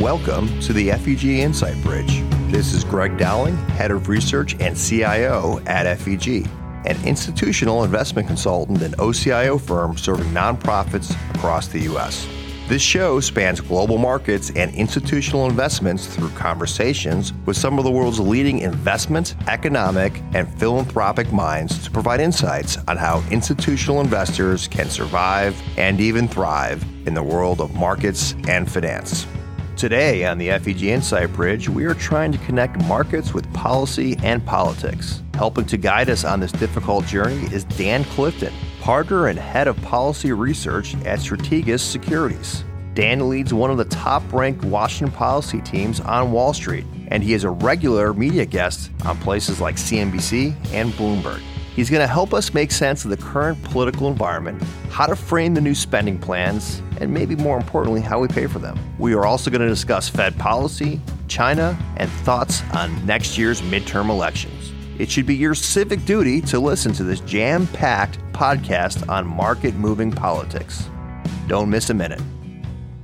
Welcome to the FEG Insight Bridge. This is Greg Dowling, Head of Research and CIO at FEG, an institutional investment consultant and OCIO firm serving nonprofits across the U.S. This show spans global markets and institutional investments through conversations with some of the world's leading investment, economic, and philanthropic minds to provide insights on how institutional investors can survive and even thrive in the world of markets and finance. Today on the FEG Insight Bridge, we are trying to connect markets with policy and politics. Helping to guide us on this difficult journey is Dan Clifton, partner and head of policy research at Strategas Securities. Dan leads one of the top ranked Washington policy teams on Wall Street, and he is a regular media guest on places like CNBC and Bloomberg. He's going to help us make sense of the current political environment, how to frame the new spending plans, and maybe more importantly, how we pay for them. We are also going to discuss Fed policy, China, and thoughts on next year's midterm elections. It should be your civic duty to listen to this jam packed podcast on market moving politics. Don't miss a minute.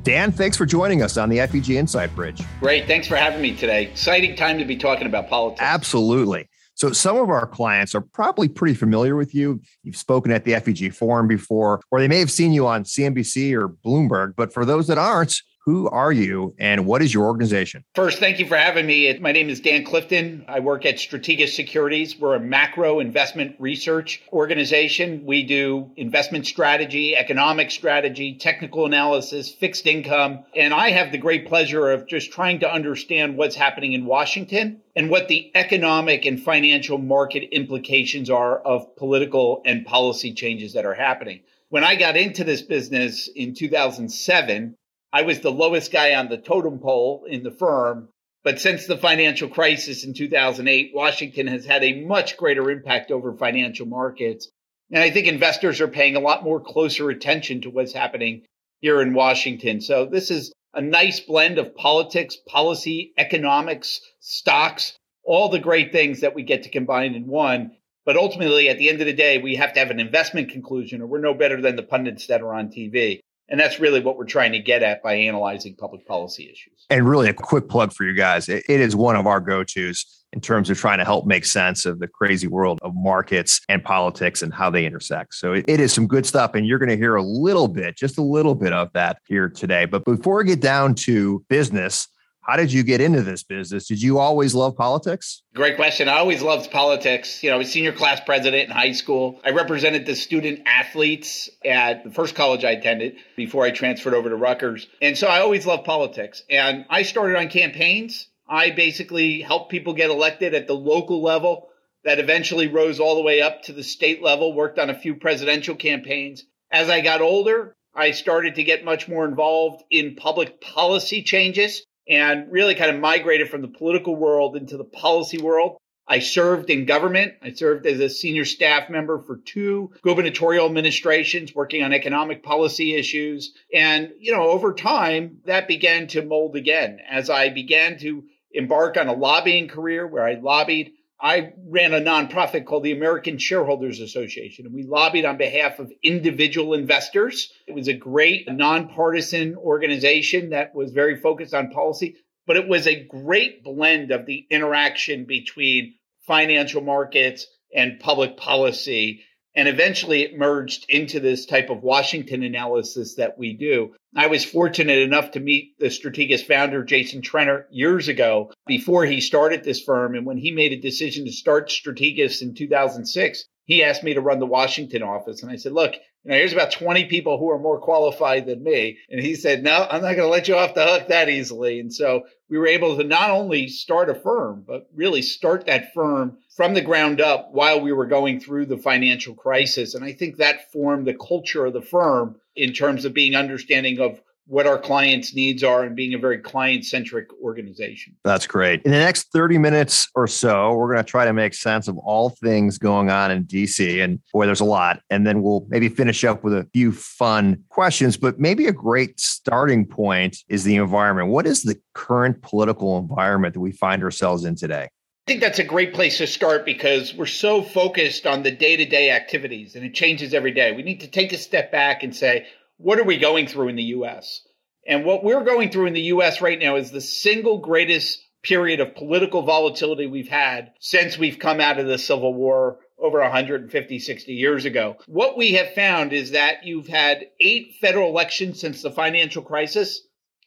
Dan, thanks for joining us on the FEG Insight Bridge. Great. Thanks for having me today. Exciting time to be talking about politics. Absolutely. So some of our clients are probably pretty familiar with you. You've spoken at the FEG forum before, or they may have seen you on CNBC or Bloomberg. But for those that aren't, who are you and what is your organization? First, thank you for having me. My name is Dan Clifton. I work at Strategas Securities. We're a macro investment research organization. We do investment strategy, economic strategy, technical analysis, fixed income. And I have the great pleasure of just trying to understand what's happening in Washington and what the economic and financial market implications are of political and policy changes that are happening. When I got into this business in 2007, I was the lowest guy on the totem pole in the firm. But since the financial crisis in 2008, Washington has had a much greater impact over financial markets. And I think investors are paying a lot more closer attention to what's happening here in Washington. So this is a nice blend of politics, policy, economics, stocks, all the great things that we get to combine in one. But ultimately, at the end of the day, we have to have an investment conclusion or we're no better than the pundits that are on TV. And that's really what we're trying to get at by analyzing public policy issues. And really, a quick plug for you guys it, it is one of our go tos in terms of trying to help make sense of the crazy world of markets and politics and how they intersect. So it, it is some good stuff. And you're going to hear a little bit, just a little bit of that here today. But before we get down to business, how did you get into this business? Did you always love politics? Great question. I always loved politics. You know, I was senior class president in high school. I represented the student athletes at the first college I attended before I transferred over to Rutgers. And so I always loved politics. And I started on campaigns. I basically helped people get elected at the local level that eventually rose all the way up to the state level, worked on a few presidential campaigns. As I got older, I started to get much more involved in public policy changes and really kind of migrated from the political world into the policy world. I served in government. I served as a senior staff member for two gubernatorial administrations working on economic policy issues. And, you know, over time, that began to mold again as I began to embark on a lobbying career where I lobbied I ran a nonprofit called the American Shareholders Association, and we lobbied on behalf of individual investors. It was a great nonpartisan organization that was very focused on policy, but it was a great blend of the interaction between financial markets and public policy and eventually it merged into this type of Washington analysis that we do. I was fortunate enough to meet the Strategas founder, Jason Trennert, years ago before he started this firm. And when he made a decision to start Strategas in 2006, he asked me to run the Washington office. And I said, look, you know, here's about 20 people who are more qualified than me. And he said, no, I'm not going to let you off the hook that easily. And so we were able to not only start a firm, but really start that firm from the ground up while we were going through the financial crisis. And I think that formed the culture of the firm in terms of being understanding of what our clients' needs are and being a very client centric organization. That's great. In the next 30 minutes or so, we're going to try to make sense of all things going on in DC. And boy, there's a lot. And then we'll maybe finish up with a few fun questions. But maybe a great starting point is the environment. What is the current political environment that we find ourselves in today? I think that's a great place to start because we're so focused on the day to day activities and it changes every day. We need to take a step back and say, what are we going through in the US? And what we're going through in the US right now is the single greatest period of political volatility we've had since we've come out of the Civil War over 150, 60 years ago. What we have found is that you've had eight federal elections since the financial crisis,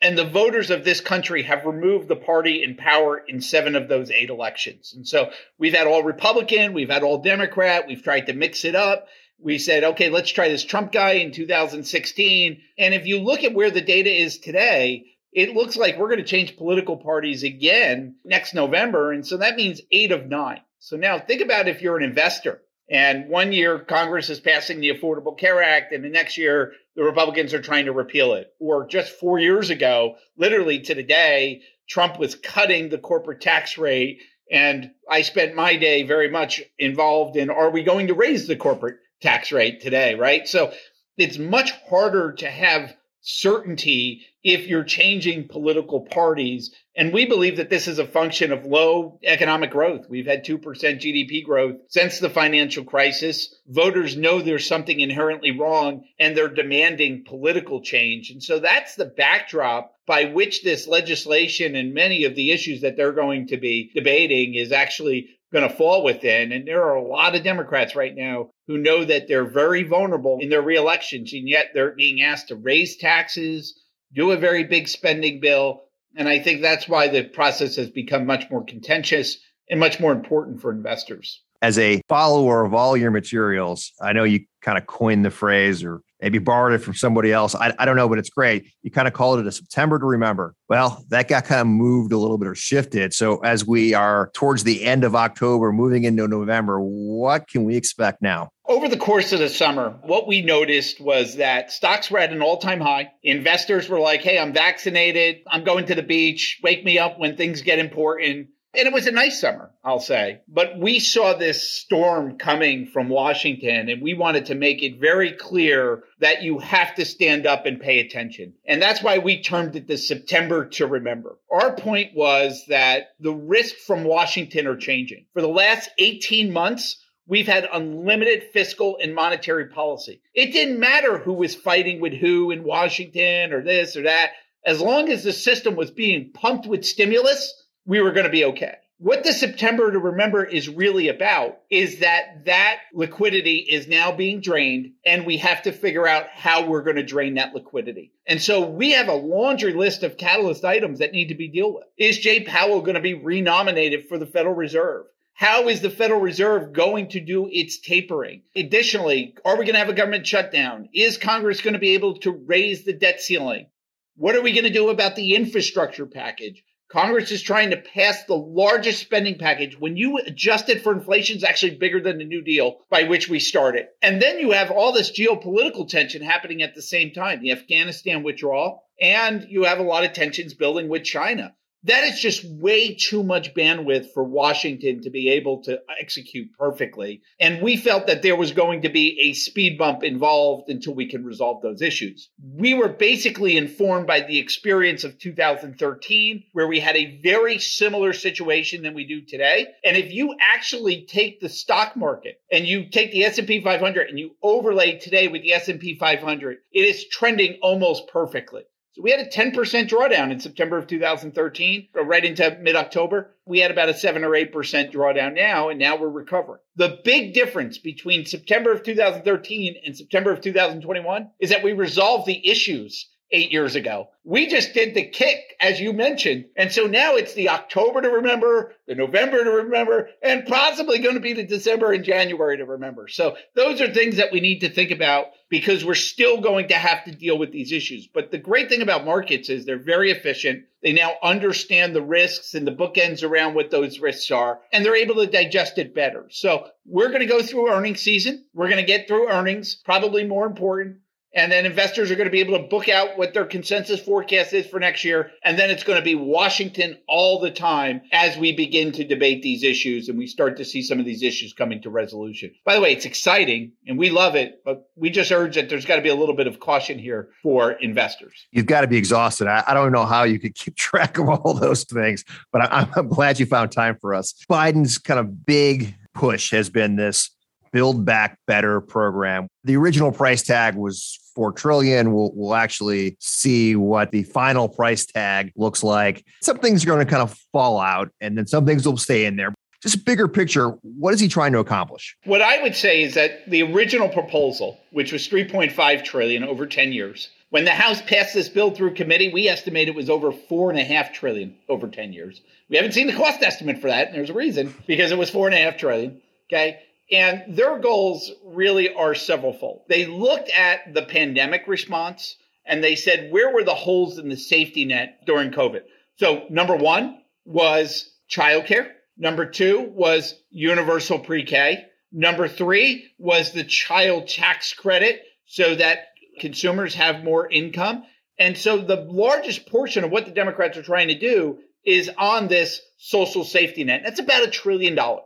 and the voters of this country have removed the party in power in seven of those eight elections. And so we've had all Republican, we've had all Democrat, we've tried to mix it up. We said, okay, let's try this Trump guy in 2016. And if you look at where the data is today, it looks like we're going to change political parties again next November. And so that means eight of nine. So now think about if you're an investor and one year Congress is passing the Affordable Care Act and the next year the Republicans are trying to repeal it. Or just four years ago, literally to the day, Trump was cutting the corporate tax rate. And I spent my day very much involved in are we going to raise the corporate tax rate today? Right. So it's much harder to have certainty if you're changing political parties. And we believe that this is a function of low economic growth. We've had 2% GDP growth since the financial crisis. Voters know there's something inherently wrong and they're demanding political change. And so that's the backdrop by which this legislation and many of the issues that they're going to be debating is actually going to fall within. And there are a lot of Democrats right now who know that they're very vulnerable in their reelections, and yet they're being asked to raise taxes, do a very big spending bill. And I think that's why the process has become much more contentious and much more important for investors. As a follower of all your materials, I know you kind of coined the phrase or maybe borrowed it from somebody else. I, I don't know, but it's great. You kind of called it a September to remember. Well, that got kind of moved a little bit or shifted. So as we are towards the end of October, moving into November, what can we expect now? Over the course of the summer, what we noticed was that stocks were at an all time high. Investors were like, Hey, I'm vaccinated. I'm going to the beach. Wake me up when things get important. And it was a nice summer, I'll say. But we saw this storm coming from Washington and we wanted to make it very clear that you have to stand up and pay attention. And that's why we termed it the September to remember. Our point was that the risks from Washington are changing. For the last 18 months, We've had unlimited fiscal and monetary policy. It didn't matter who was fighting with who in Washington or this or that. As long as the system was being pumped with stimulus, we were going to be okay. What the September to remember is really about is that that liquidity is now being drained and we have to figure out how we're going to drain that liquidity. And so we have a laundry list of catalyst items that need to be dealt with. Is Jay Powell going to be renominated for the Federal Reserve? How is the Federal Reserve going to do its tapering? Additionally, are we going to have a government shutdown? Is Congress going to be able to raise the debt ceiling? What are we going to do about the infrastructure package? Congress is trying to pass the largest spending package. When you adjust it for inflation, it's actually bigger than the New Deal by which we started. And then you have all this geopolitical tension happening at the same time, the Afghanistan withdrawal, and you have a lot of tensions building with China that is just way too much bandwidth for Washington to be able to execute perfectly. And we felt that there was going to be a speed bump involved until we can resolve those issues. We were basically informed by the experience of 2013, where we had a very similar situation than we do today. And if you actually take the stock market and you take the S&P 500 and you overlay today with the S&P 500, it is trending almost perfectly. So we had a 10% drawdown in September of 2013, uh, right into mid October. We had about a 7 or 8% drawdown now, and now we're recovering. The big difference between September of 2013 and September of 2021 is that we resolved the issues eight years ago. We just did the kick, as you mentioned. And so now it's the October to remember, the November to remember, and possibly going to be the December and January to remember. So those are things that we need to think about because we're still going to have to deal with these issues. But the great thing about markets is they're very efficient. They now understand the risks and the bookends around what those risks are, and they're able to digest it better. So we're going to go through earnings season. We're going to get through earnings, probably more important. And then investors are going to be able to book out what their consensus forecast is for next year. And then it's going to be Washington all the time as we begin to debate these issues and we start to see some of these issues coming to resolution. By the way, it's exciting and we love it, but we just urge that there's got to be a little bit of caution here for investors. You've got to be exhausted. I, don't know how you could keep track of all those things, but I'm glad you found time for us. Biden's kind of big push has been this Build Back Better program. The original price tag was 4 trillion. We'll, we'll actually see what the final price tag looks like. Some things are going to kind of fall out and then some things will stay in there. Just bigger picture, what is he trying to accomplish? What I would say is that the original proposal, which was 3.5 trillion over 10 years, when the House passed this bill through committee, we estimate it was over four and a half trillion over 10 years. We haven't seen the cost estimate for that, and there's a reason because it was four and a half trillion. Okay. And their goals really are severalfold. They looked at the pandemic response and they said, where were the holes in the safety net during COVID? So number one was childcare. Number two was universal pre-K. Number three was the child tax credit so that consumers have more income. And so the largest portion of what the Democrats are trying to do is on this social safety net. That's about a trillion dollars.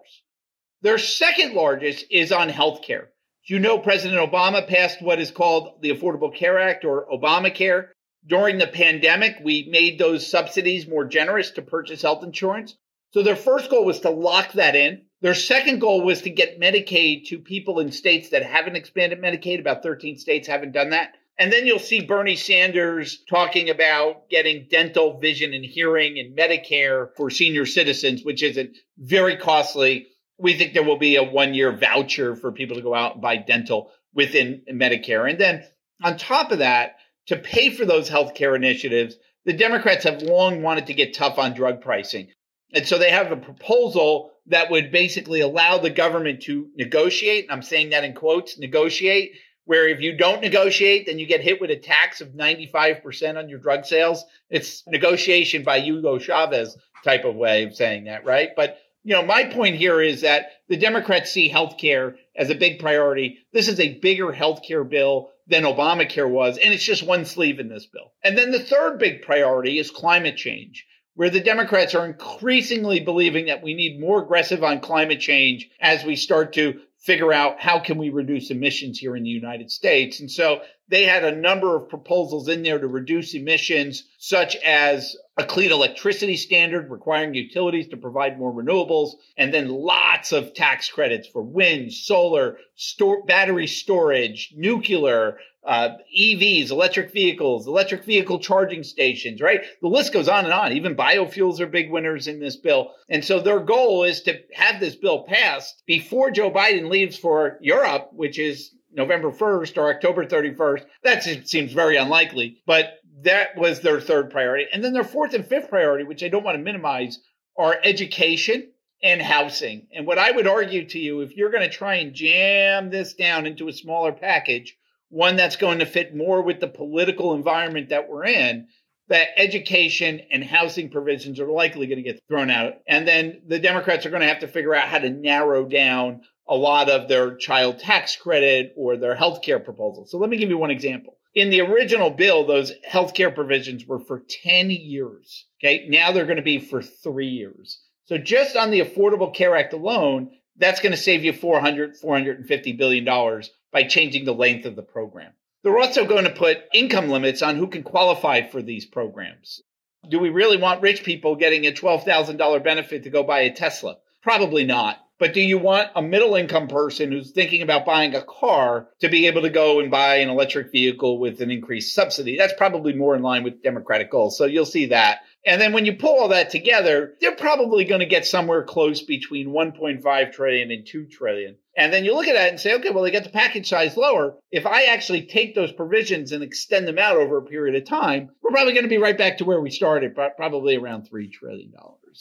Their second largest is on healthcare. You know, President Obama passed what is called the Affordable Care Act or Obamacare. During the pandemic, we made those subsidies more generous to purchase health insurance. So their first goal was to lock that in. Their second goal was to get Medicaid to people in states that haven't expanded Medicaid. About 13 states haven't done that. And then you'll see Bernie Sanders talking about getting dental, vision, and hearing and Medicare for senior citizens, which is a very costly we think there will be a one year voucher for people to go out and buy dental within Medicare. And then on top of that, to pay for those healthcare initiatives, the Democrats have long wanted to get tough on drug pricing. And so they have a proposal that would basically allow the government to negotiate. And I'm saying that in quotes, negotiate, where if you don't negotiate, then you get hit with a tax of 95% on your drug sales. It's negotiation by Hugo Chavez type of way of saying that, right? But you know, my point here is that the Democrats see healthcare as a big priority. This is a bigger healthcare bill than Obamacare was, and it's just one sleeve in this bill. And then the third big priority is climate change, where the Democrats are increasingly believing that we need more aggressive on climate change as we start to figure out how can we reduce emissions here in the United States. And so they had a number of proposals in there to reduce emissions, such as a clean electricity standard requiring utilities to provide more renewables, and then lots of tax credits for wind, solar, store, battery storage, nuclear, uh, EVs, electric vehicles, electric vehicle charging stations, right? The list goes on and on. Even biofuels are big winners in this bill. And so their goal is to have this bill passed before Joe Biden leaves for Europe, which is November 1st or October 31st. That seems very unlikely, but that was their third priority. And then their fourth and fifth priority, which I don't want to minimize, are education and housing. And what I would argue to you, if you're going to try and jam this down into a smaller package, one that's going to fit more with the political environment that we're in, that education and housing provisions are likely going to get thrown out. And then the Democrats are going to have to figure out how to narrow down a lot of their child tax credit or their health care proposals. So let me give you one example. In the original bill, those health care provisions were for 10 years. Okay. Now they're going to be for three years. So just on the Affordable Care Act alone, that's going to save you 400, 450 billion dollars by changing the length of the program. They're also going to put income limits on who can qualify for these programs. Do we really want rich people getting a $12,000 benefit to go buy a Tesla? Probably not. But do you want a middle income person who's thinking about buying a car to be able to go and buy an electric vehicle with an increased subsidy? That's probably more in line with Democratic goals. So you'll see that. And then when you pull all that together, they're probably going to get somewhere close between 1.5 trillion and 2 trillion. And then you look at that and say, okay, well, they get the package size lower. If I actually take those provisions and extend them out over a period of time, we're probably going to be right back to where we started, probably around $3 trillion.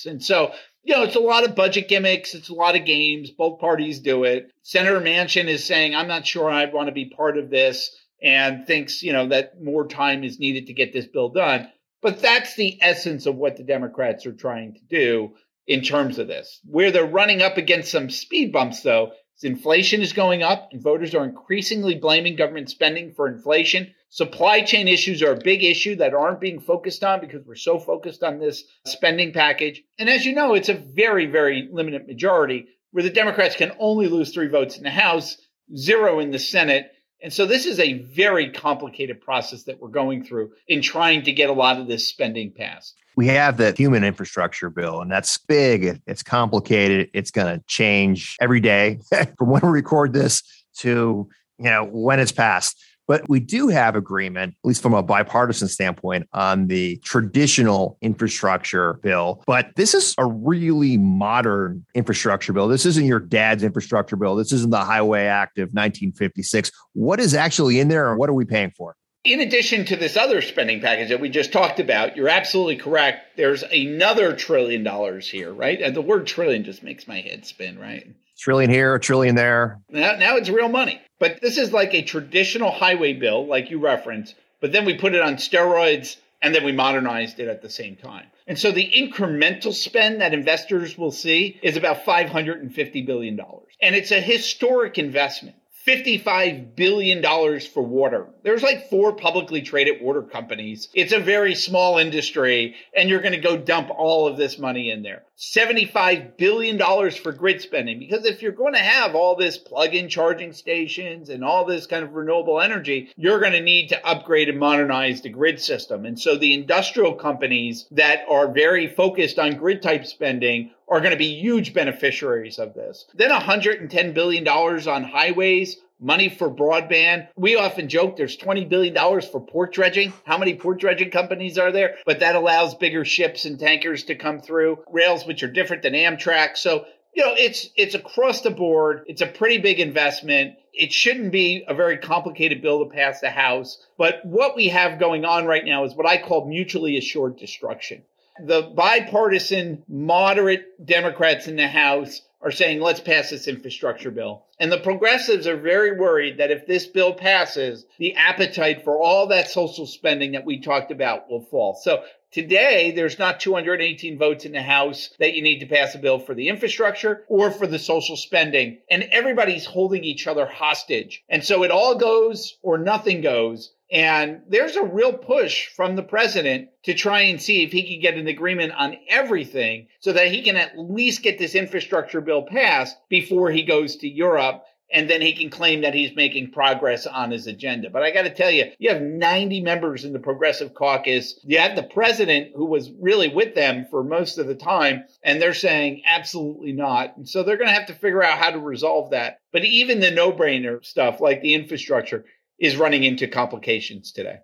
And so, you know, it's a lot of budget gimmicks. It's a lot of games. Both parties do it. Senator Manchin is saying, I'm not sure I want to be part of this and thinks, you know, that more time is needed to get this bill done. But that's the essence of what the Democrats are trying to do in terms of this. Where they're running up against some speed bumps, though, inflation is going up and voters are increasingly blaming government spending for inflation. Supply chain issues are a big issue that aren't being focused on because we're so focused on this spending package. And as you know, it's a very, very limited majority where the Democrats can only lose three votes in the House, zero in the Senate. And so this is a very complicated process that we're going through in trying to get a lot of this spending passed. We have the human infrastructure bill, and that's big. It's complicated. It's going to change every day from when we record this to you know when it's passed. But we do have agreement, at least from a bipartisan standpoint, on the traditional infrastructure bill. But this is a really modern infrastructure bill. This isn't your dad's infrastructure bill. This isn't the Highway Act of 1956. What is actually in there and what are we paying for? In addition to this other spending package that we just talked about, you're absolutely correct. There's another trillion dollars here, right? And the word trillion just makes my head spin, right? Trillion here, a trillion there. Now, now it's real money. But this is like a traditional highway bill, like you referenced, but then we put it on steroids and then we modernized it at the same time. And so the incremental spend that investors will see is about $550 billion. And it's a historic investment. $55 billion for water. There's like four publicly traded water companies. It's a very small industry, and you're going to go dump all of this money in there. $75 billion for grid spending. Because if you're going to have all this plug in charging stations and all this kind of renewable energy, you're going to need to upgrade and modernize the grid system. And so the industrial companies that are very focused on grid type spending are going to be huge beneficiaries of this. Then $110 billion on highways, money for broadband. We often joke there's $20 billion for port dredging. How many port dredging companies are there? But that allows bigger ships and tankers to come through, rails which are different than Amtrak. So, you know, it's it's across the board. It's a pretty big investment. It shouldn't be a very complicated bill to pass the House. But what we have going on right now is what I call mutually assured destruction the bipartisan moderate Democrats in the House are saying, let's pass this infrastructure bill. And the progressives are very worried that if this bill passes, the appetite for all that social spending that we talked about will fall. So today, there's not 218 votes in the House that you need to pass a bill for the infrastructure or for the social spending. And everybody's holding each other hostage. And so it all goes or nothing goes. And there's a real push from the president to try and see if he can get an agreement on everything so that he can at least get this infrastructure bill passed before he goes to Europe. And then he can claim that he's making progress on his agenda. But I got to tell you, you have 90 members in the Progressive Caucus. You have the president who was really with them for most of the time, and they're saying absolutely not. And so they're going to have to figure out how to resolve that. But even the no brainer stuff like the infrastructure, is running into complications today.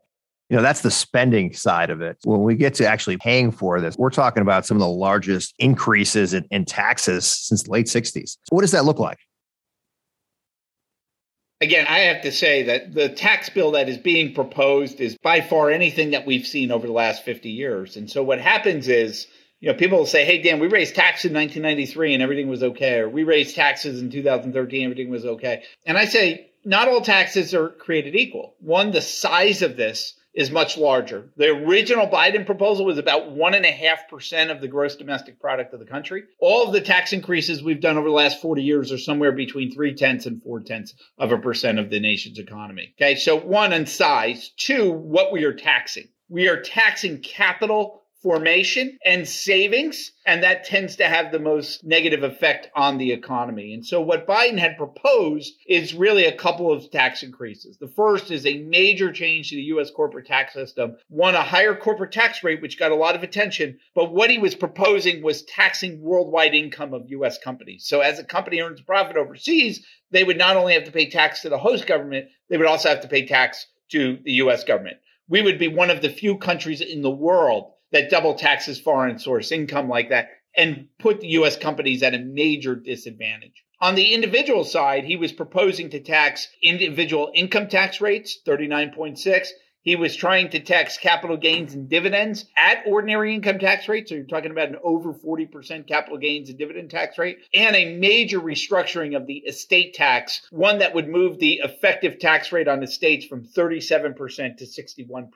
You know, that's the spending side of it. When we get to actually paying for this, we're talking about some of the largest increases in, in taxes since the late 60s. So what does that look like? Again, I have to say that the tax bill that is being proposed is by far anything that we've seen over the last 50 years. And so what happens is, you know, people will say, hey, Dan, we raised taxes in 1993 and everything was okay. Or we raised taxes in 2013, everything was okay. And I say, not all taxes are created equal. One, the size of this is much larger. The original Biden proposal was about one and a half percent of the gross domestic product of the country. All of the tax increases we've done over the last 40 years are somewhere between three tenths and four tenths of a percent of the nation's economy. Okay. So one in size. Two, what we are taxing. We are taxing capital formation and savings. And that tends to have the most negative effect on the economy. And so what Biden had proposed is really a couple of tax increases. The first is a major change to the U.S. corporate tax system. One, a higher corporate tax rate, which got a lot of attention. But what he was proposing was taxing worldwide income of U.S. companies. So as a company earns profit overseas, they would not only have to pay tax to the host government, they would also have to pay tax to the U.S. government. We would be one of the few countries in the world that double taxes foreign source income like that and put the US companies at a major disadvantage. On the individual side, he was proposing to tax individual income tax rates, 39.6, he was trying to tax capital gains and dividends at ordinary income tax rate. So you're talking about an over 40% capital gains and dividend tax rate and a major restructuring of the estate tax, one that would move the effective tax rate on estates from 37% to 61%.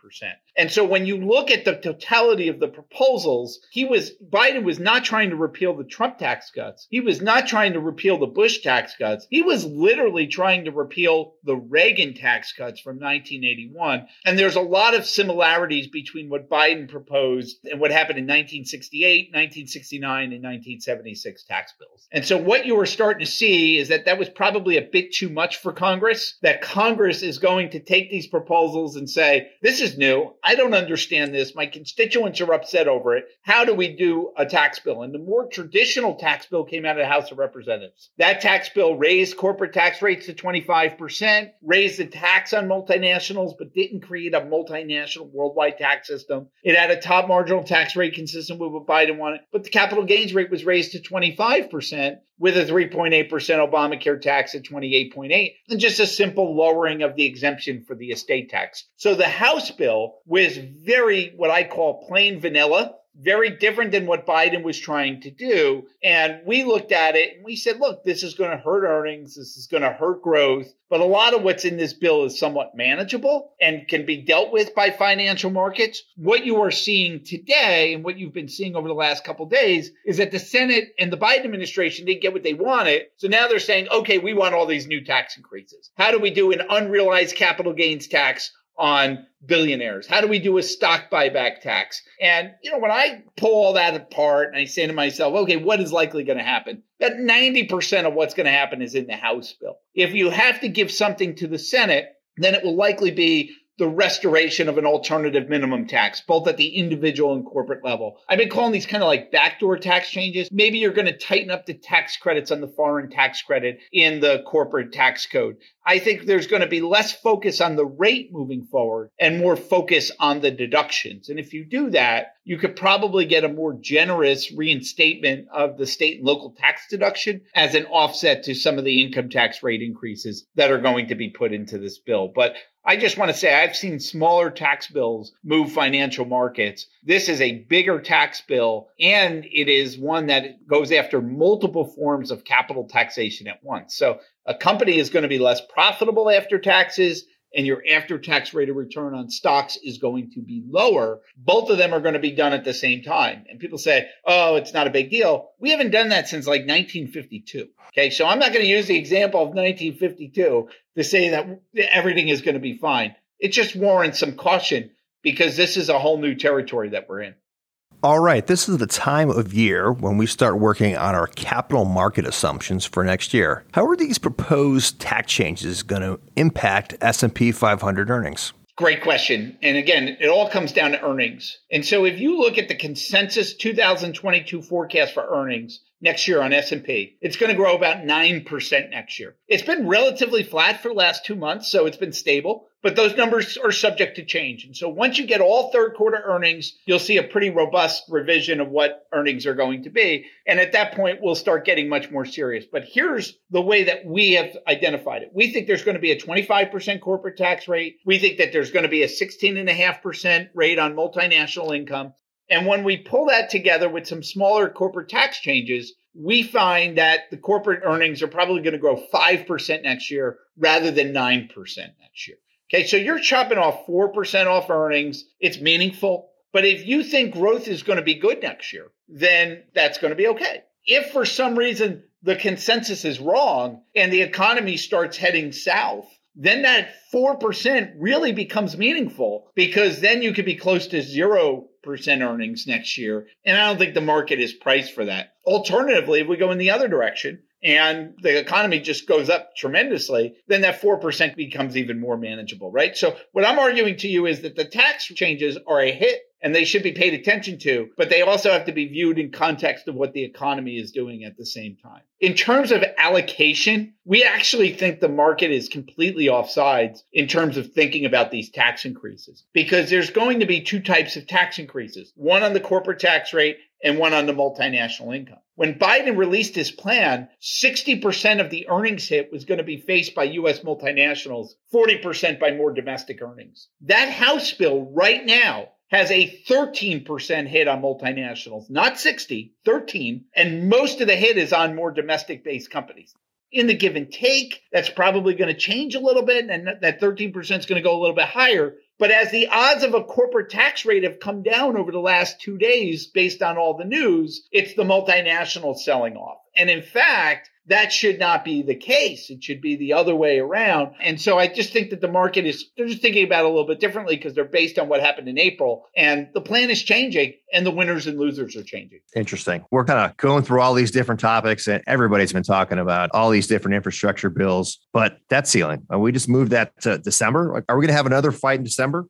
And so when you look at the totality of the proposals, he was, Biden was not trying to repeal the Trump tax cuts. He was not trying to repeal the Bush tax cuts. He was literally trying to repeal the Reagan tax cuts from 1981. And And there's a lot of similarities between what Biden proposed and what happened in 1968, 1969, and 1976 tax bills. And so what you were starting to see is that that was probably a bit too much for Congress, that Congress is going to take these proposals and say, this is new. I don't understand this. My constituents are upset over it. How do we do a tax bill? And the more traditional tax bill came out of the House of Representatives. That tax bill raised corporate tax rates to 25%, raised the tax on multinationals, but didn't create a multinational worldwide tax system. It had a top marginal tax rate consistent with what Biden wanted, but the capital gains rate was raised to 25% with a 3.8% Obamacare tax at 28.8 and just a simple lowering of the exemption for the estate tax. So the House bill was very what I call plain vanilla very different than what Biden was trying to do. And we looked at it and we said, look, this is going to hurt earnings. This is going to hurt growth. But a lot of what's in this bill is somewhat manageable and can be dealt with by financial markets. What you are seeing today and what you've been seeing over the last couple days is that the Senate and the Biden administration didn't get what they wanted. So now they're saying, okay, we want all these new tax increases. How do we do an unrealized capital gains tax on billionaires? How do we do a stock buyback tax? And, you know, when I pull all that apart and I say to myself, okay, what is likely going to happen? That 90% of what's going to happen is in the House bill. If you have to give something to the Senate, then it will likely be the restoration of an alternative minimum tax, both at the individual and corporate level. I've been calling these kind of like backdoor tax changes. Maybe you're going to tighten up the tax credits on the foreign tax credit in the corporate tax code. I think there's going to be less focus on the rate moving forward and more focus on the deductions. And if you do that, you could probably get a more generous reinstatement of the state and local tax deduction as an offset to some of the income tax rate increases that are going to be put into this bill. But I just want to say I've seen smaller tax bills move financial markets. This is a bigger tax bill, and it is one that goes after multiple forms of capital taxation at once. So a company is going to be less profitable after taxes and your after tax rate of return on stocks is going to be lower. Both of them are going to be done at the same time. And people say, oh, it's not a big deal. We haven't done that since like 1952. Okay. So I'm not going to use the example of 1952 to say that everything is going to be fine. It just warrants some caution because this is a whole new territory that we're in. All right, this is the time of year when we start working on our capital market assumptions for next year. How are these proposed tax changes going to impact S&P 500 earnings? Great question. And again, it all comes down to earnings. And so if you look at the consensus 2022 forecast for earnings next year on S&P, it's going to grow about 9% next year. It's been relatively flat for the last 2 months, so it's been stable but those numbers are subject to change. And so once you get all third quarter earnings, you'll see a pretty robust revision of what earnings are going to be. And at that point, we'll start getting much more serious. But here's the way that we have identified it. We think there's going to be a 25% corporate tax rate. We think that there's going to be a 16.5% rate on multinational income. And when we pull that together with some smaller corporate tax changes, we find that the corporate earnings are probably going to grow 5% next year rather than 9% next year. Okay, so you're chopping off 4% off earnings. It's meaningful. But if you think growth is going to be good next year, then that's going to be okay. If for some reason the consensus is wrong and the economy starts heading south, then that 4% really becomes meaningful because then you could be close to 0% earnings next year. And I don't think the market is priced for that. Alternatively, if we go in the other direction and the economy just goes up tremendously, then that 4% becomes even more manageable, right? So what I'm arguing to you is that the tax changes are a hit and they should be paid attention to, but they also have to be viewed in context of what the economy is doing at the same time. In terms of allocation, we actually think the market is completely offsides in terms of thinking about these tax increases because there's going to be two types of tax increases, one on the corporate tax rate and one on the multinational income. When Biden released his plan, 60% of the earnings hit was going to be faced by U.S. multinationals, 40% by more domestic earnings. That House bill right now has a 13% hit on multinationals, not 60, 13. And most of the hit is on more domestic based companies. In the give and take, that's probably going to change a little bit. And that 13% is going to go a little bit higher. But as the odds of a corporate tax rate have come down over the last two days based on all the news, it's the multinational selling off. And in fact, that should not be the case. It should be the other way around. And so I just think that the market is, they're just thinking about it a little bit differently because they're based on what happened in April. And the plan is changing and the winners and losers are changing. Interesting. We're kind of going through all these different topics and everybody's been talking about all these different infrastructure bills, but that ceiling, uh, we just moved that to December. Are we going to have another fight in December?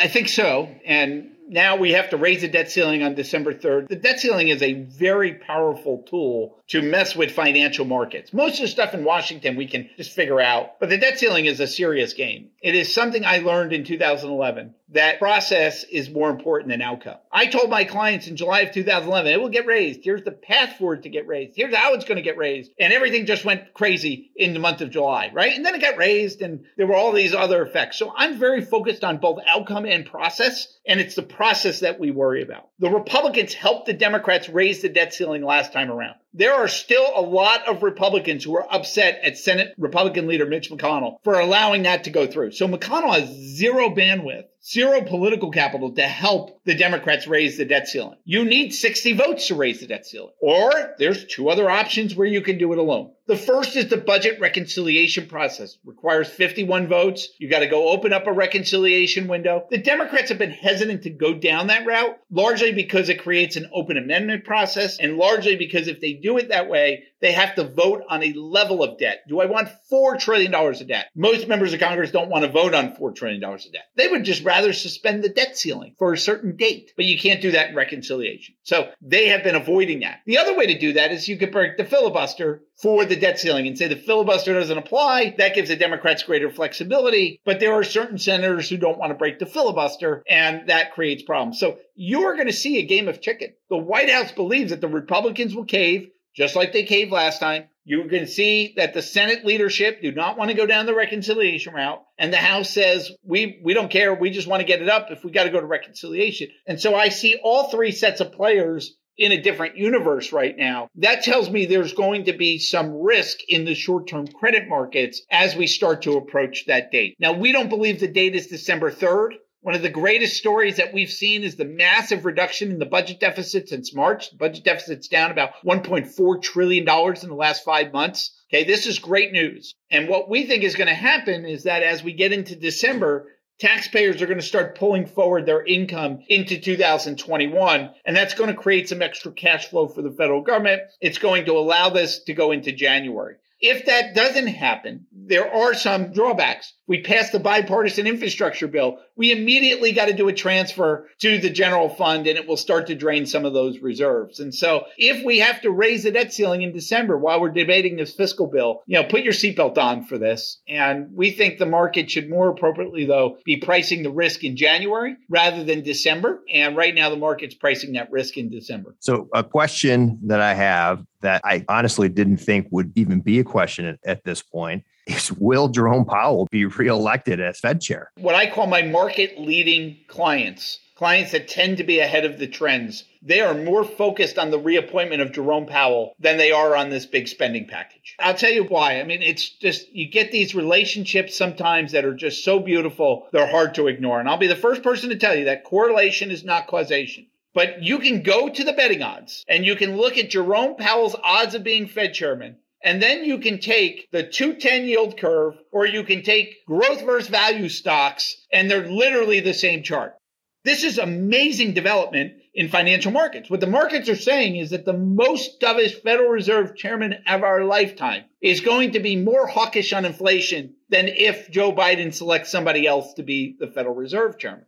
I think so. And now we have to raise the debt ceiling on December 3rd. The debt ceiling is a very powerful tool to mess with financial markets. Most of the stuff in Washington we can just figure out, but the debt ceiling is a serious game. It is something I learned in 2011 that process is more important than outcome. I told my clients in July of 2011, it will get raised. Here's the path for it to get raised. Here's how it's going to get raised. And everything just went crazy in the month of July, right? And then it got raised and there were all these other effects. So I'm very focused on both outcome and process. And it's the process that we worry about. The Republicans helped the Democrats raise the debt ceiling last time around there are still a lot of Republicans who are upset at Senate Republican leader Mitch McConnell for allowing that to go through. So McConnell has zero bandwidth zero political capital to help the Democrats raise the debt ceiling. You need 60 votes to raise the debt ceiling. Or there's two other options where you can do it alone. The first is the budget reconciliation process. Requires 51 votes. You got to go open up a reconciliation window. The Democrats have been hesitant to go down that route, largely because it creates an open amendment process and largely because if they do it that way, they have to vote on a level of debt. Do I want $4 trillion of debt? Most members of Congress don't want to vote on $4 trillion of debt. They would just rather suspend the debt ceiling for a certain date, but you can't do that in reconciliation. So they have been avoiding that. The other way to do that is you could break the filibuster for the debt ceiling and say the filibuster doesn't apply. That gives the Democrats greater flexibility, but there are certain senators who don't want to break the filibuster and that creates problems. So you're going to see a game of chicken. The White House believes that the Republicans will cave just like they caved last time. You can see that the Senate leadership do not want to go down the reconciliation route. And the House says, we, we don't care. We just want to get it up if we got to go to reconciliation. And so I see all three sets of players in a different universe right now. That tells me there's going to be some risk in the short term credit markets as we start to approach that date. Now, we don't believe the date is December 3rd. One of the greatest stories that we've seen is the massive reduction in the budget deficit since March. The budget deficit's down about $1.4 trillion in the last five months. Okay, this is great news. And what we think is going to happen is that as we get into December, taxpayers are going to start pulling forward their income into 2021. And that's going to create some extra cash flow for the federal government. It's going to allow this to go into January. If that doesn't happen, there are some drawbacks. We passed the bipartisan infrastructure bill. We immediately got to do a transfer to the general fund and it will start to drain some of those reserves. And so if we have to raise the debt ceiling in December while we're debating this fiscal bill, you know, put your seatbelt on for this. And we think the market should more appropriately, though, be pricing the risk in January rather than December. And right now the market's pricing that risk in December. So a question that I have that I honestly didn't think would even be a question at, at this point is will Jerome Powell be reelected as Fed chair? What I call my market leading clients, clients that tend to be ahead of the trends, they are more focused on the reappointment of Jerome Powell than they are on this big spending package. I'll tell you why. I mean, it's just, you get these relationships sometimes that are just so beautiful, they're hard to ignore. And I'll be the first person to tell you that correlation is not causation. But you can go to the betting odds and you can look at Jerome Powell's odds of being Fed chairman. And then you can take the 210 yield curve or you can take growth versus value stocks and they're literally the same chart. This is amazing development in financial markets. What the markets are saying is that the most dovish Federal Reserve chairman of our lifetime is going to be more hawkish on inflation than if Joe Biden selects somebody else to be the Federal Reserve chairman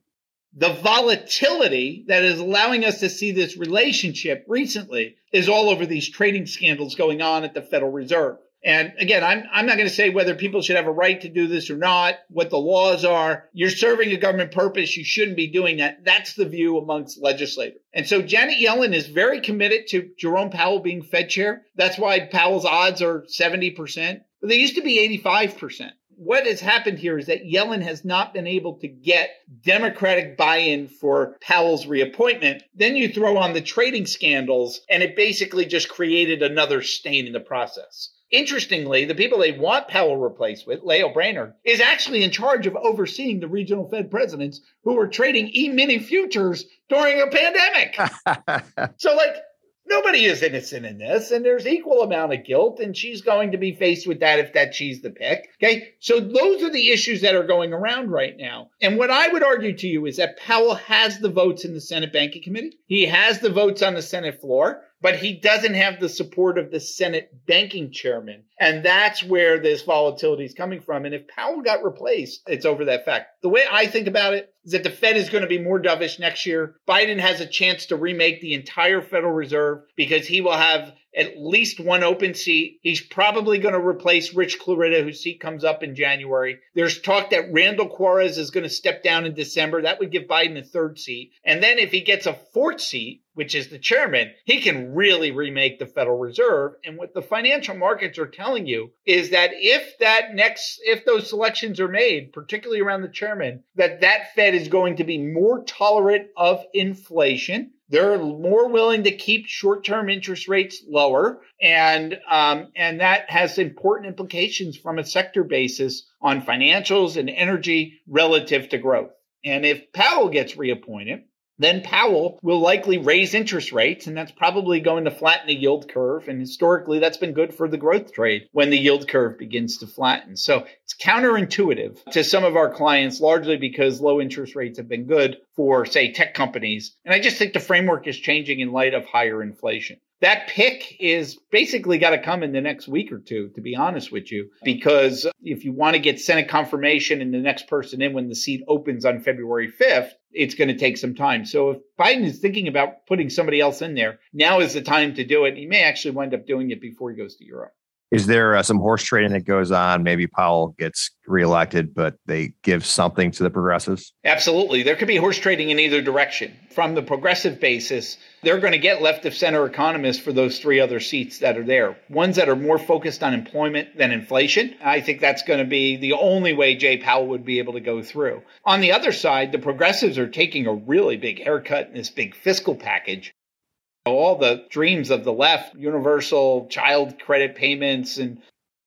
the volatility that is allowing us to see this relationship recently is all over these trading scandals going on at the Federal Reserve. And again, I'm, I'm not going to say whether people should have a right to do this or not, what the laws are. You're serving a government purpose. You shouldn't be doing that. That's the view amongst legislators. And so Janet Yellen is very committed to Jerome Powell being Fed chair. That's why Powell's odds are 70%. They used to be 85% what has happened here is that Yellen has not been able to get Democratic buy in for Powell's reappointment. Then you throw on the trading scandals, and it basically just created another stain in the process. Interestingly, the people they want Powell replaced with, Lael Brainard, is actually in charge of overseeing the regional Fed presidents who were trading e-mini futures during a pandemic. so, like, Nobody is innocent in this, and there's equal amount of guilt, and she's going to be faced with that if that she's the pick. Okay. So those are the issues that are going around right now. And what I would argue to you is that Powell has the votes in the Senate Banking Committee. He has the votes on the Senate floor but he doesn't have the support of the Senate banking chairman. And that's where this volatility is coming from. And if Powell got replaced, it's over that fact. The way I think about it is that the Fed is going to be more dovish next year. Biden has a chance to remake the entire Federal Reserve because he will have at least one open seat. He's probably going to replace Rich Clarida, whose seat comes up in January. There's talk that Randall Quarles is going to step down in December. That would give Biden a third seat. And then if he gets a fourth seat, which is the chairman, he can really remake the Federal Reserve. And what the financial markets are telling you is that if that next, if those selections are made, particularly around the chairman, that that Fed is going to be more tolerant of inflation they're more willing to keep short-term interest rates lower, and um, and that has important implications from a sector basis on financials and energy relative to growth. And if Powell gets reappointed, then Powell will likely raise interest rates, and that's probably going to flatten the yield curve. And historically, that's been good for the growth trade when the yield curve begins to flatten. So it's counterintuitive to some of our clients, largely because low interest rates have been good for, say, tech companies. And I just think the framework is changing in light of higher inflation that pick is basically got to come in the next week or two, to be honest with you, because if you want to get Senate confirmation and the next person in when the seat opens on February 5th, it's going to take some time. So if Biden is thinking about putting somebody else in there, now is the time to do it. He may actually wind up doing it before he goes to Europe. Is there uh, some horse trading that goes on? Maybe Powell gets reelected, but they give something to the progressives? Absolutely. There could be horse trading in either direction. From the progressive basis, they're going to get left of center economists for those three other seats that are there. Ones that are more focused on employment than inflation. I think that's going to be the only way Jay Powell would be able to go through. On the other side, the progressives are taking a really big haircut in this big fiscal package all the dreams of the left, universal child credit payments and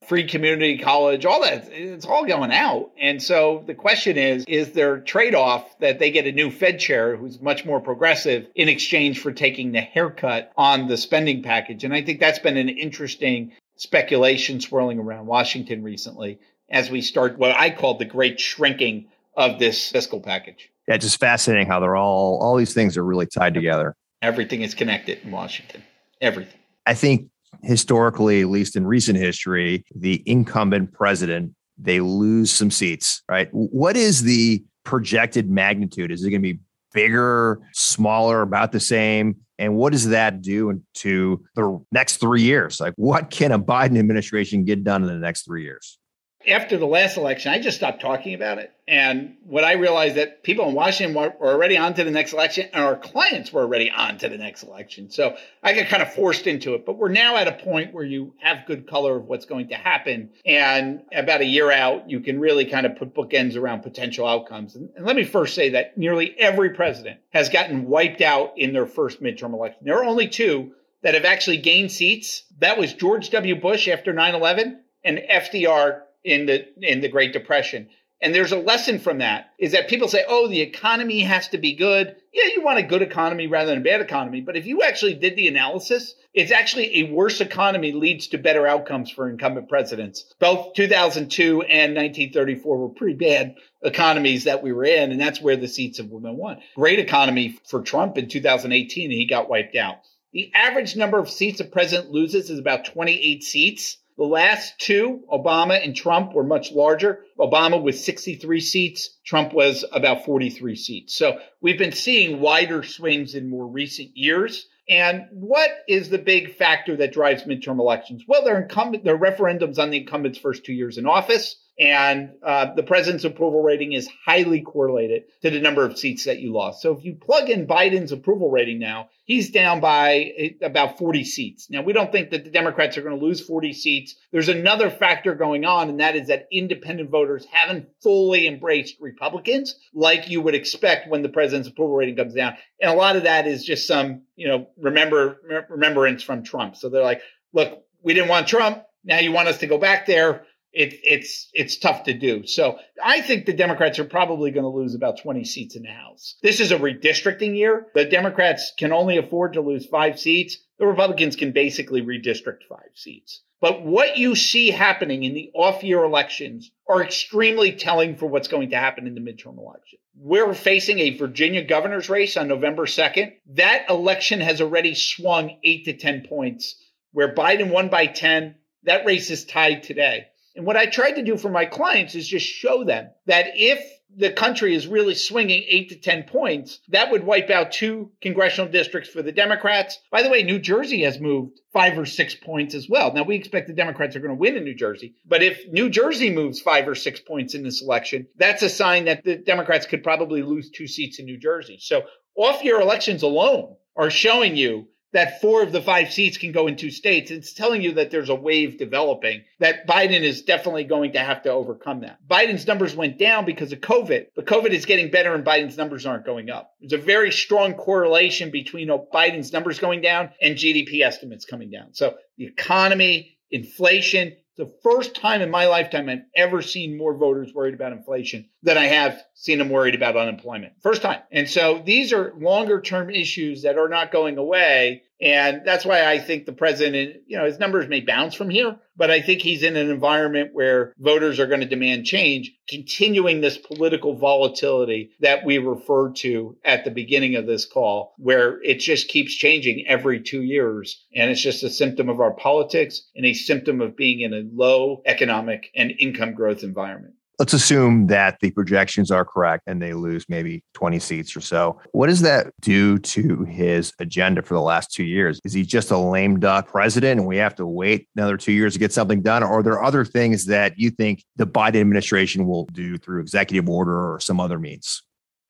free community college, all that, it's all going out. And so the question is, is there trade off that they get a new Fed chair who's much more progressive in exchange for taking the haircut on the spending package? And I think that's been an interesting speculation swirling around Washington recently as we start what I call the great shrinking of this fiscal package. Yeah, just fascinating how they're all, all these things are really tied together. Everything is connected in Washington. Everything. I think historically, at least in recent history, the incumbent president, they lose some seats, right? What is the projected magnitude? Is it going to be bigger, smaller, about the same? And what does that do to the next three years? Like, what can a Biden administration get done in the next three years? After the last election, I just stopped talking about it. And what I realized that people in Washington were, already on to the next election, and our clients were already on to the next election. So I got kind of forced into it. But we're now at a point where you have good color of what's going to happen. And about a year out, you can really kind of put bookends around potential outcomes. And, and let me first say that nearly every president has gotten wiped out in their first midterm election. There are only two that have actually gained seats. That was George W. Bush after 9 11 and FDR in the in the Great Depression. And there's a lesson from that is that people say, oh, the economy has to be good. Yeah, you want a good economy rather than a bad economy. But if you actually did the analysis, it's actually a worse economy leads to better outcomes for incumbent presidents. Both 2002 and 1934 were pretty bad economies that we were in. And that's where the seats of women won. Great economy for Trump in 2018, and he got wiped out. The average number of seats a president loses is about 28 seats. The last two, Obama and Trump, were much larger. Obama was 63 seats. Trump was about 43 seats. So we've been seeing wider swings in more recent years. And what is the big factor that drives midterm elections? Well, they're incumbent, they're referendums on the incumbent's first two years in office. And uh, the president's approval rating is highly correlated to the number of seats that you lost. So if you plug in Biden's approval rating now, he's down by eh, about 40 seats. Now, we don't think that the Democrats are going to lose 40 seats. There's another factor going on, and that is that independent voters haven't fully embraced Republicans like you would expect when the president's approval rating comes down. And a lot of that is just some, you know, remember remembrance from Trump. So they're like, look, we didn't want Trump. Now you want us to go back there it, it's it's tough to do. So I think the Democrats are probably going to lose about 20 seats in the House. This is a redistricting year. The Democrats can only afford to lose five seats. The Republicans can basically redistrict five seats. But what you see happening in the off year elections are extremely telling for what's going to happen in the midterm election. We're facing a Virginia governor's race on November 2nd. That election has already swung eight to 10 points, where Biden won by 10. That race is tied today. And what I tried to do for my clients is just show them that if the country is really swinging eight to 10 points, that would wipe out two congressional districts for the Democrats. By the way, New Jersey has moved five or six points as well. Now, we expect the Democrats are going to win in New Jersey, but if New Jersey moves five or six points in this election, that's a sign that the Democrats could probably lose two seats in New Jersey. So off year elections alone are showing you that four of the five seats can go in two states. It's telling you that there's a wave developing that Biden is definitely going to have to overcome that. Biden's numbers went down because of COVID, but COVID is getting better and Biden's numbers aren't going up. There's a very strong correlation between Biden's numbers going down and GDP estimates coming down. So the economy, inflation, the first time in my lifetime I've ever seen more voters worried about inflation than I have seen them worried about unemployment. First time. And so these are longer term issues that are not going away. And that's why I think the president, you know, his numbers may bounce from here, but I think he's in an environment where voters are going to demand change, continuing this political volatility that we referred to at the beginning of this call, where it just keeps changing every two years. And it's just a symptom of our politics and a symptom of being in a low economic and income growth environment let's assume that the projections are correct and they lose maybe 20 seats or so. What does that do to his agenda for the last two years? Is he just a lame duck president and we have to wait another two years to get something done? Or are there other things that you think the Biden administration will do through executive order or some other means?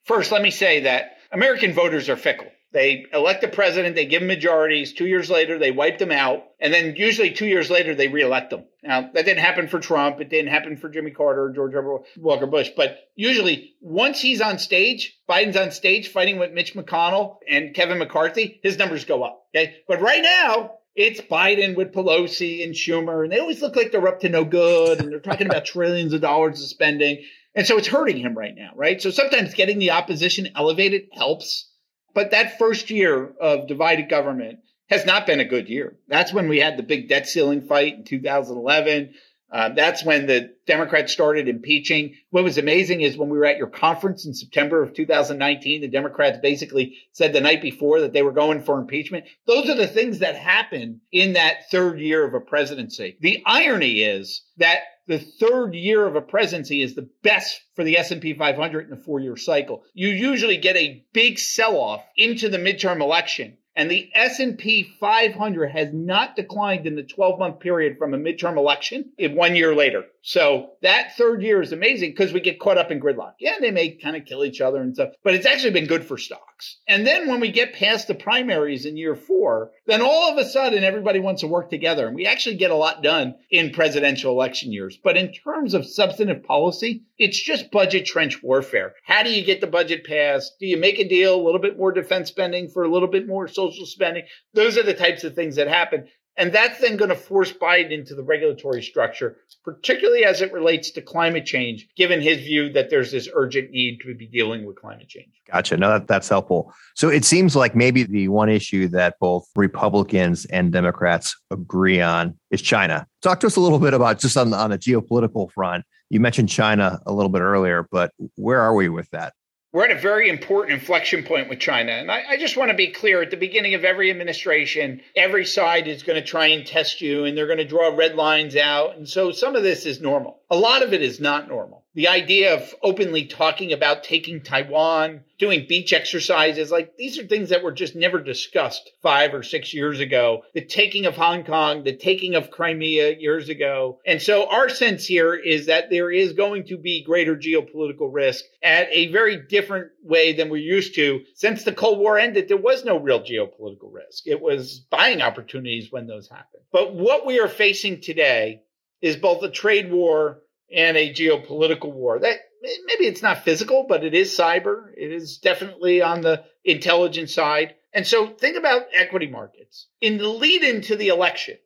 First, let me say that American voters are fickle. They elect a president, they give him majorities. Two years later, they wipe them out. And then usually two years later, they reelect them. Now, that didn't happen for Trump. It didn't happen for Jimmy Carter or George Herbert Walker Bush. But usually, once he's on stage, Biden's on stage fighting with Mitch McConnell and Kevin McCarthy, his numbers go up. Okay. But right now, it's Biden with Pelosi and Schumer, and they always look like they're up to no good, and they're talking about trillions of dollars of spending. And so it's hurting him right now, right? So sometimes getting the opposition elevated helps. But that first year of divided government has not been a good year. That's when we had the big debt ceiling fight in 2011. Uh, that's when the Democrats started impeaching. What was amazing is when we were at your conference in September of 2019, the Democrats basically said the night before that they were going for impeachment. Those are the things that happen in that third year of a presidency. The irony is that the third year of a presidency is the best for the S&P 500 in a four-year cycle. You usually get a big sell-off into the midterm election and the S&P 500 has not declined in the 12 month period from a midterm election in one year later. So that third year is amazing because we get caught up in gridlock. Yeah, they may kind of kill each other and stuff, but it's actually been good for stocks. And then when we get past the primaries in year four, then all of a sudden everybody wants to work together and we actually get a lot done in presidential election years. But in terms of substantive policy, it's just budget trench warfare. How do you get the budget passed? Do you make a deal, a little bit more defense spending for a little bit more social spending? Those are the types of things that happen. And that's then going to force Biden into the regulatory structure, particularly as it relates to climate change, given his view that there's this urgent need to be dealing with climate change. Gotcha. No, that, that's helpful. So it seems like maybe the one issue that both Republicans and Democrats agree on is China. Talk to us a little bit about just on, on the geopolitical front. You mentioned China a little bit earlier, but where are we with that? We're at a very important inflection point with China. And I, I, just want to be clear at the beginning of every administration, every side is going to try and test you and they're going to draw red lines out. And so some of this is normal. A lot of it is not normal the idea of openly talking about taking Taiwan, doing beach exercises, like these are things that were just never discussed five or six years ago. The taking of Hong Kong, the taking of Crimea years ago. And so our sense here is that there is going to be greater geopolitical risk at a very different way than we're used to. Since the Cold War ended, there was no real geopolitical risk. It was buying opportunities when those happened. But what we are facing today is both a trade war and a geopolitical war. That maybe it's not physical, but it is cyber. It is definitely on the intelligence side. And so think about equity markets. In the lead into the election,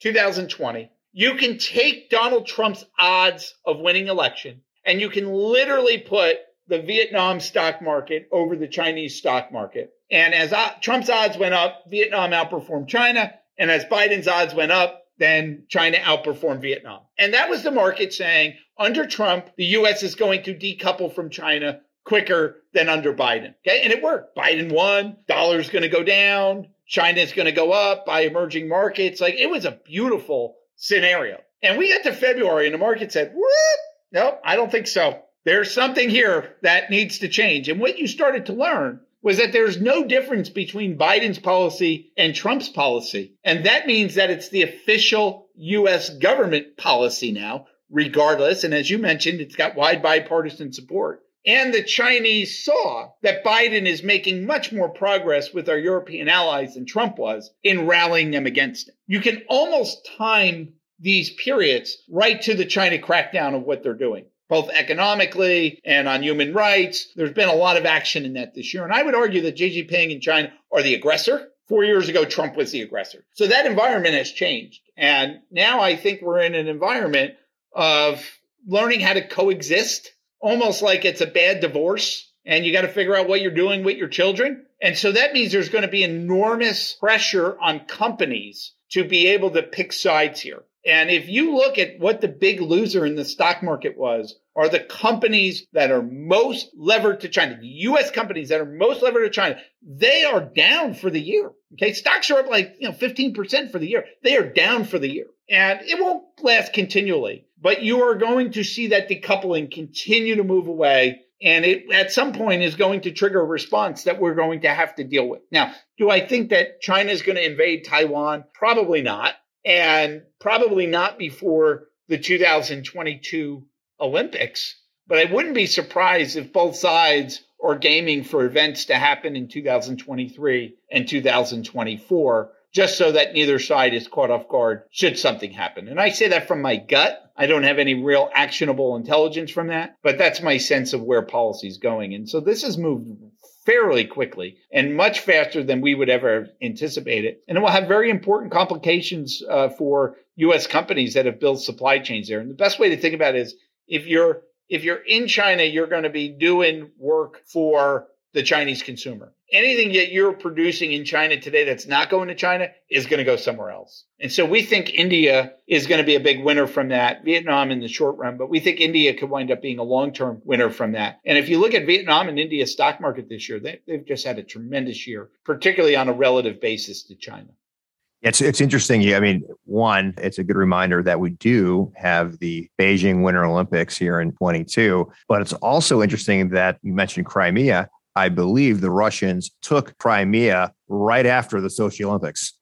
2020, You can take Donald Trump's odds of winning election and you can literally put the Vietnam stock market over the Chinese stock market. And as Trump's odds went up, Vietnam outperformed China. And as Biden's odds went up, then China outperformed Vietnam. And that was the market saying under Trump, the US is going to decouple from China quicker than under Biden. Okay. And it worked. Biden won, dollar's going to go down, China's going to go up by emerging markets. Like it was a beautiful scenario. And we got to February and the market said, what? Nope, I don't think so. There's something here that needs to change. And what you started to learn was that there's no difference between Biden's policy and Trump's policy. And that means that it's the official US government policy now, regardless. And as you mentioned, it's got wide bipartisan support. And the Chinese saw that Biden is making much more progress with our European allies than Trump was in rallying them against him. You can almost time these periods right to the China crackdown of what they're doing both economically and on human rights. There's been a lot of action in that this year. And I would argue that Xi Jinping and China are the aggressor. Four years ago, Trump was the aggressor. So that environment has changed. And now I think we're in an environment of learning how to coexist, almost like it's a bad divorce. And you got to figure out what you're doing with your children. And so that means there's going to be enormous pressure on companies to be able to pick sides here. And if you look at what the big loser in the stock market was, are the companies that are most levered to China, US companies that are most levered to China, they are down for the year. Okay. Stocks are up like, you know, 15% for the year. They are down for the year and it won't last continually, but you are going to see that decoupling continue to move away. And it at some point is going to trigger a response that we're going to have to deal with. Now, do I think that China is going to invade Taiwan? Probably not and probably not before the 2022 Olympics. But I wouldn't be surprised if both sides are gaming for events to happen in 2023 and 2024, just so that neither side is caught off guard should something happen. And I say that from my gut. I don't have any real actionable intelligence from that, but that's my sense of where policy is going. And so this has moved fairly quickly and much faster than we would ever anticipate it. And it will have very important complications uh, for U.S. companies that have built supply chains there. And the best way to think about it is if you're if you're in China, you're going to be doing work for the Chinese consumer. Anything that you're producing in China today that's not going to China is going to go somewhere else. And so we think India is going to be a big winner from that, Vietnam in the short run, but we think India could wind up being a long term winner from that. And if you look at Vietnam and India's stock market this year, they, they've just had a tremendous year, particularly on a relative basis to China. It's it's interesting. I mean, one, it's a good reminder that we do have the Beijing Winter Olympics here in 22, but it's also interesting that you mentioned Crimea. I believe the Russians took Crimea right after the Sochi Olympics.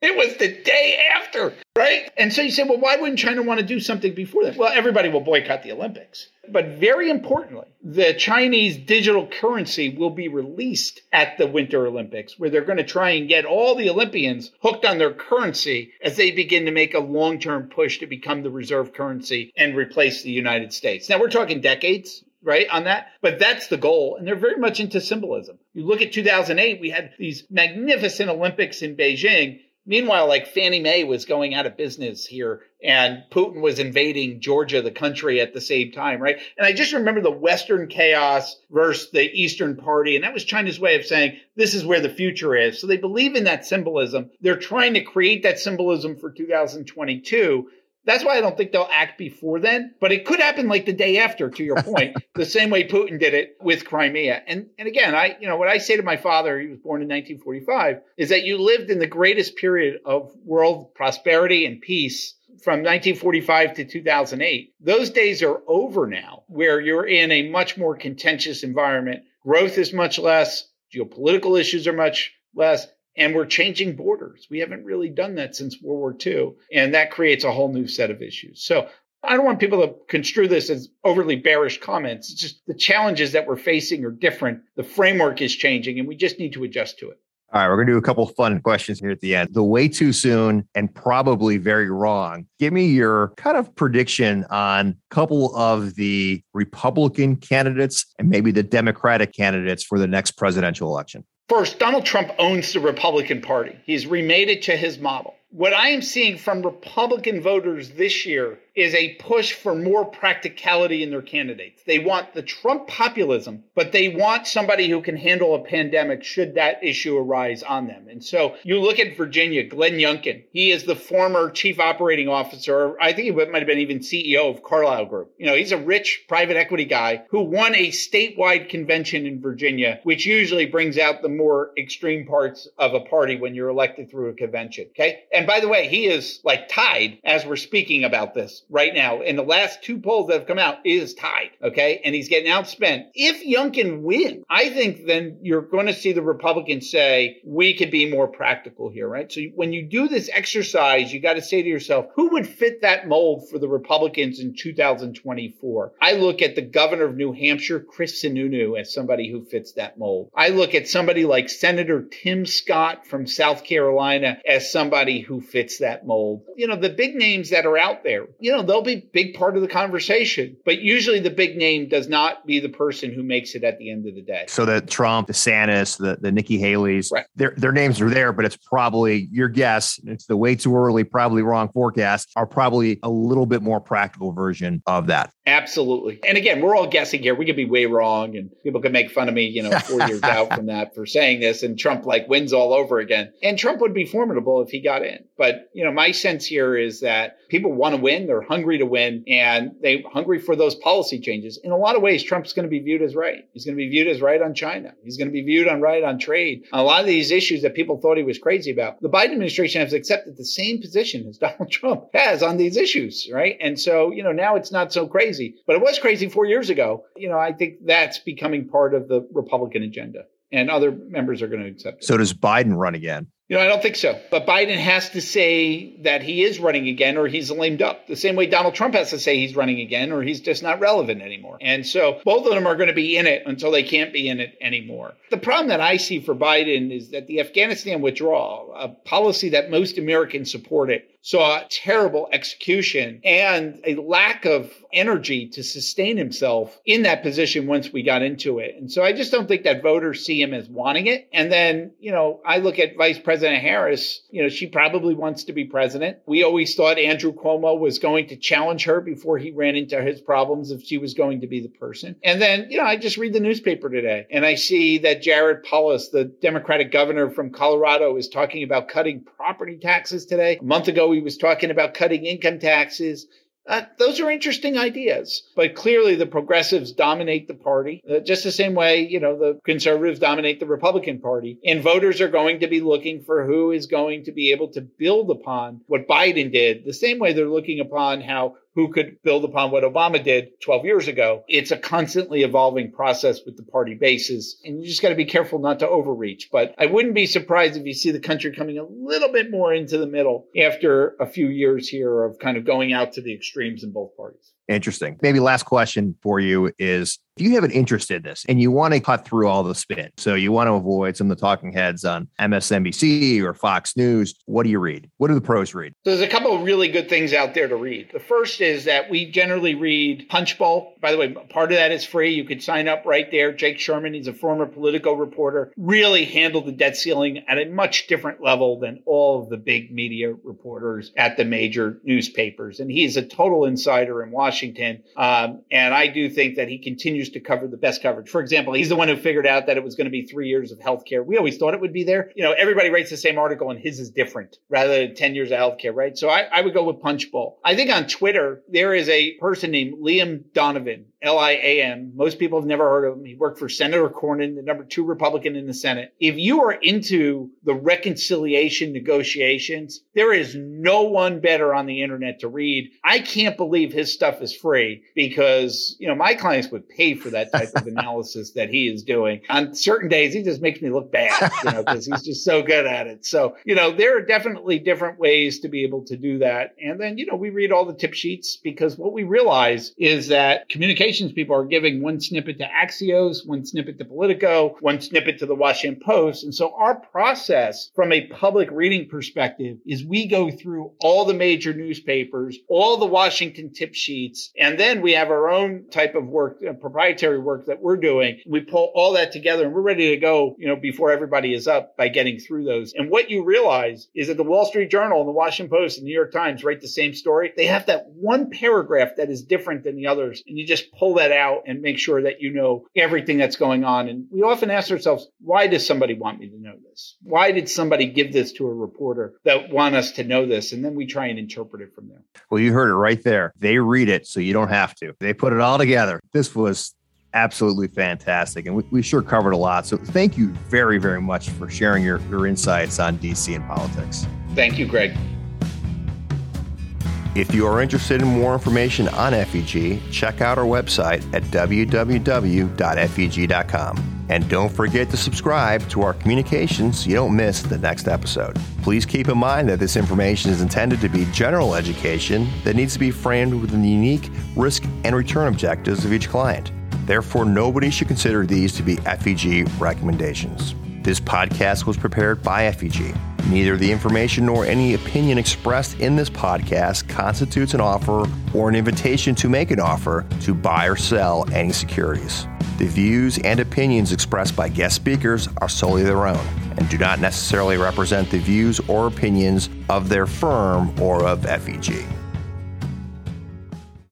It was the day after, right? And so you say, well, why wouldn't China want to do something before that? Well, everybody will boycott the Olympics. But very importantly, the Chinese digital currency will be released at the Winter Olympics, where they're going to try and get all the Olympians hooked on their currency as they begin to make a long term push to become the reserve currency and replace the United States. Now, we're talking decades right on that? But that's the goal and they're very much into symbolism. You look at 2008 we had these magnificent olympics in beijing. Meanwhile like fannie mae was going out of business here and putin was invading georgia the country at the same time right? And i just remember the western chaos versus the eastern party and that was china's way of saying this is where the future is. So they believe in that symbolism. They're trying to create that symbolism for 2022 that's why I don't think they'll act before then, but it could happen like the day after, to your point, the same way Putin did it with Crimea. And, and again, I, you know, what I say to my father, he was born in 1945, is that you lived in the greatest period of world prosperity and peace from 1945 to 2008. Those days are over now, where you're in a much more contentious environment. Growth is much less. Geopolitical issues are much less and we're changing borders. We haven't really done that since World War II. And that creates a whole new set of issues. So I don't want people to construe this as overly bearish comments. It's just the challenges that we're facing are different. The framework is changing and we just need to adjust to it. All right, we're going to do a couple fun questions here at the end. The way too soon and probably very wrong. Give me your kind of prediction on a couple of the Republican candidates and maybe the Democratic candidates for the next presidential election. First, Donald Trump owns the Republican Party. He's remade it to his model. What I am seeing from Republican voters this year is a push for more practicality in their candidates. They want the Trump populism, but they want somebody who can handle a pandemic should that issue arise on them. And so you look at Virginia, Glenn Youngkin. He is the former chief operating officer. I think he might have been even CEO of Carlyle Group. You know, he's a rich private equity guy who won a statewide convention in Virginia, which usually brings out the more extreme parts of a party when you're elected through a convention. Okay. And by the way, he is like tied as we're speaking about this right now. In the last two polls that have come out, is tied. Okay. And he's getting outspent. If Youngkin wins, I think then you're going to see the Republicans say, we could be more practical here, right? So when you do this exercise, you got to say to yourself, who would fit that mold for the Republicans in 2024? I look at the governor of New Hampshire, Chris Sununu, as somebody who fits that mold. I look at somebody like Senator Tim Scott from South Carolina as somebody who fits that mold. You know, the big names that are out there, you know, they'll be big part of the conversation. But usually the big name does not be the person who makes it at the end of the day. So the Trump, DeSantis, the, the Nikki Haley's, right. their, their names are there, but it's probably your guess. It's the way too early, probably wrong forecast are probably a little bit more practical version of that. Absolutely. And again, we're all guessing here. We could be way wrong and people could make fun of me, you know, four years out from that for saying this and Trump like wins all over again. And Trump would be formidable if he got in. But, you know, my sense here is that people want to win. They're hungry to win and they're hungry for those policy changes. In a lot of ways, Trump's going to be viewed as right. He's going to be viewed as right on China. He's going to be viewed on right on trade. A lot of these issues that people thought he was crazy about, the Biden administration has accepted the same position as Donald Trump has on these issues, right? And so, you know, now it's not so crazy crazy, but it was crazy four years ago. You know, I think that's becoming part of the Republican agenda and other members are going to accept it. So does Biden run again? You know, I don't think so. But Biden has to say that he is running again or he's lamed up. The same way Donald Trump has to say he's running again or he's just not relevant anymore. And so both of them are going to be in it until they can't be in it anymore. The problem that I see for Biden is that the Afghanistan withdrawal, a policy that most Americans supported, saw terrible execution and a lack of energy to sustain himself in that position once we got into it. And so I just don't think that voters see him as wanting it. And then, you know, I look at Vice President Harris, you know, she probably wants to be president. We always thought Andrew Cuomo was going to challenge her before he ran into his problems if she was going to be the person. And then, you know, I just read the newspaper today and I see that Jared Polis, the Democratic governor from Colorado, is talking about cutting property taxes today. A month ago, he was talking about cutting income taxes. Uh, those are interesting ideas, but clearly the progressives dominate the party, uh, just the same way, you know, the conservatives dominate the Republican Party. And voters are going to be looking for who is going to be able to build upon what Biden did, the same way they're looking upon how who could build upon what Obama did 12 years ago. It's a constantly evolving process with the party bases, and you just got to be careful not to overreach. But I wouldn't be surprised if you see the country coming a little bit more into the middle after a few years here of kind of going out to the extremes in both parties. Interesting. Maybe last question for you is if you have an interest in this and you want to cut through all the spin, so you want to avoid some of the talking heads on MSNBC or Fox News, what do you read? What do the pros read? So There's a couple of really good things out there to read. The first is that we generally read Punchbowl. By the way, part of that is free. You could sign up right there. Jake Sherman, he's a former Politico reporter, really handled the debt ceiling at a much different level than all of the big media reporters at the major newspapers. And he's a total insider in Washington. Um, and I do think that he continues to cover the best coverage. For example, he's the one who figured out that it was going to be three years of healthcare. We always thought it would be there. You know, everybody writes the same article and his is different rather than 10 years of healthcare, right? So I, I would go with Punchbowl. I think on Twitter, there is a person named Liam Donovan L I A M. Most people have never heard of him. He worked for Senator Cornyn, the number two Republican in the Senate. If you are into the reconciliation negotiations, there is no one better on the internet to read. I can't believe his stuff is free because, you know, my clients would pay for that type of analysis that he is doing. On certain days, he just makes me look bad, you know, because he's just so good at it. So, you know, there are definitely different ways to be able to do that. And then, you know, we read all the tip sheets because what we realize is that communication people are giving one snippet to Axios, one snippet to Politico, one snippet to the Washington Post. And so our process from a public reading perspective is we go through all the major newspapers, all the Washington tip sheets, and then we have our own type of work, uh, proprietary work that we're doing. We pull all that together and we're ready to go, you know, before everybody is up by getting through those. And what you realize is that the Wall Street Journal and the Washington Post and the New York Times write the same story. They have that one paragraph that is different than the others. And you just pull that out and make sure that you know everything that's going on. And we often ask ourselves, why does somebody want me to know this? Why did somebody give this to a reporter that want us to know this? And then we try and interpret it from there. Well, you heard it right there. They read it so you don't have to. They put it all together. This was absolutely fantastic. And we, we, sure covered a lot. So thank you very, very much for sharing your, your insights on DC and politics. Thank you, Greg. If you are interested in more information on FEG, check out our website at www.feg.com. And don't forget to subscribe to our communications so you don't miss the next episode. Please keep in mind that this information is intended to be general education that needs to be framed within the unique risk and return objectives of each client. Therefore, nobody should consider these to be FEG recommendations. This podcast was prepared by FEG. Neither the information nor any opinion expressed in this podcast constitutes an offer or an invitation to make an offer to buy or sell any securities. The views and opinions expressed by guest speakers are solely their own and do not necessarily represent the views or opinions of their firm or of FEG.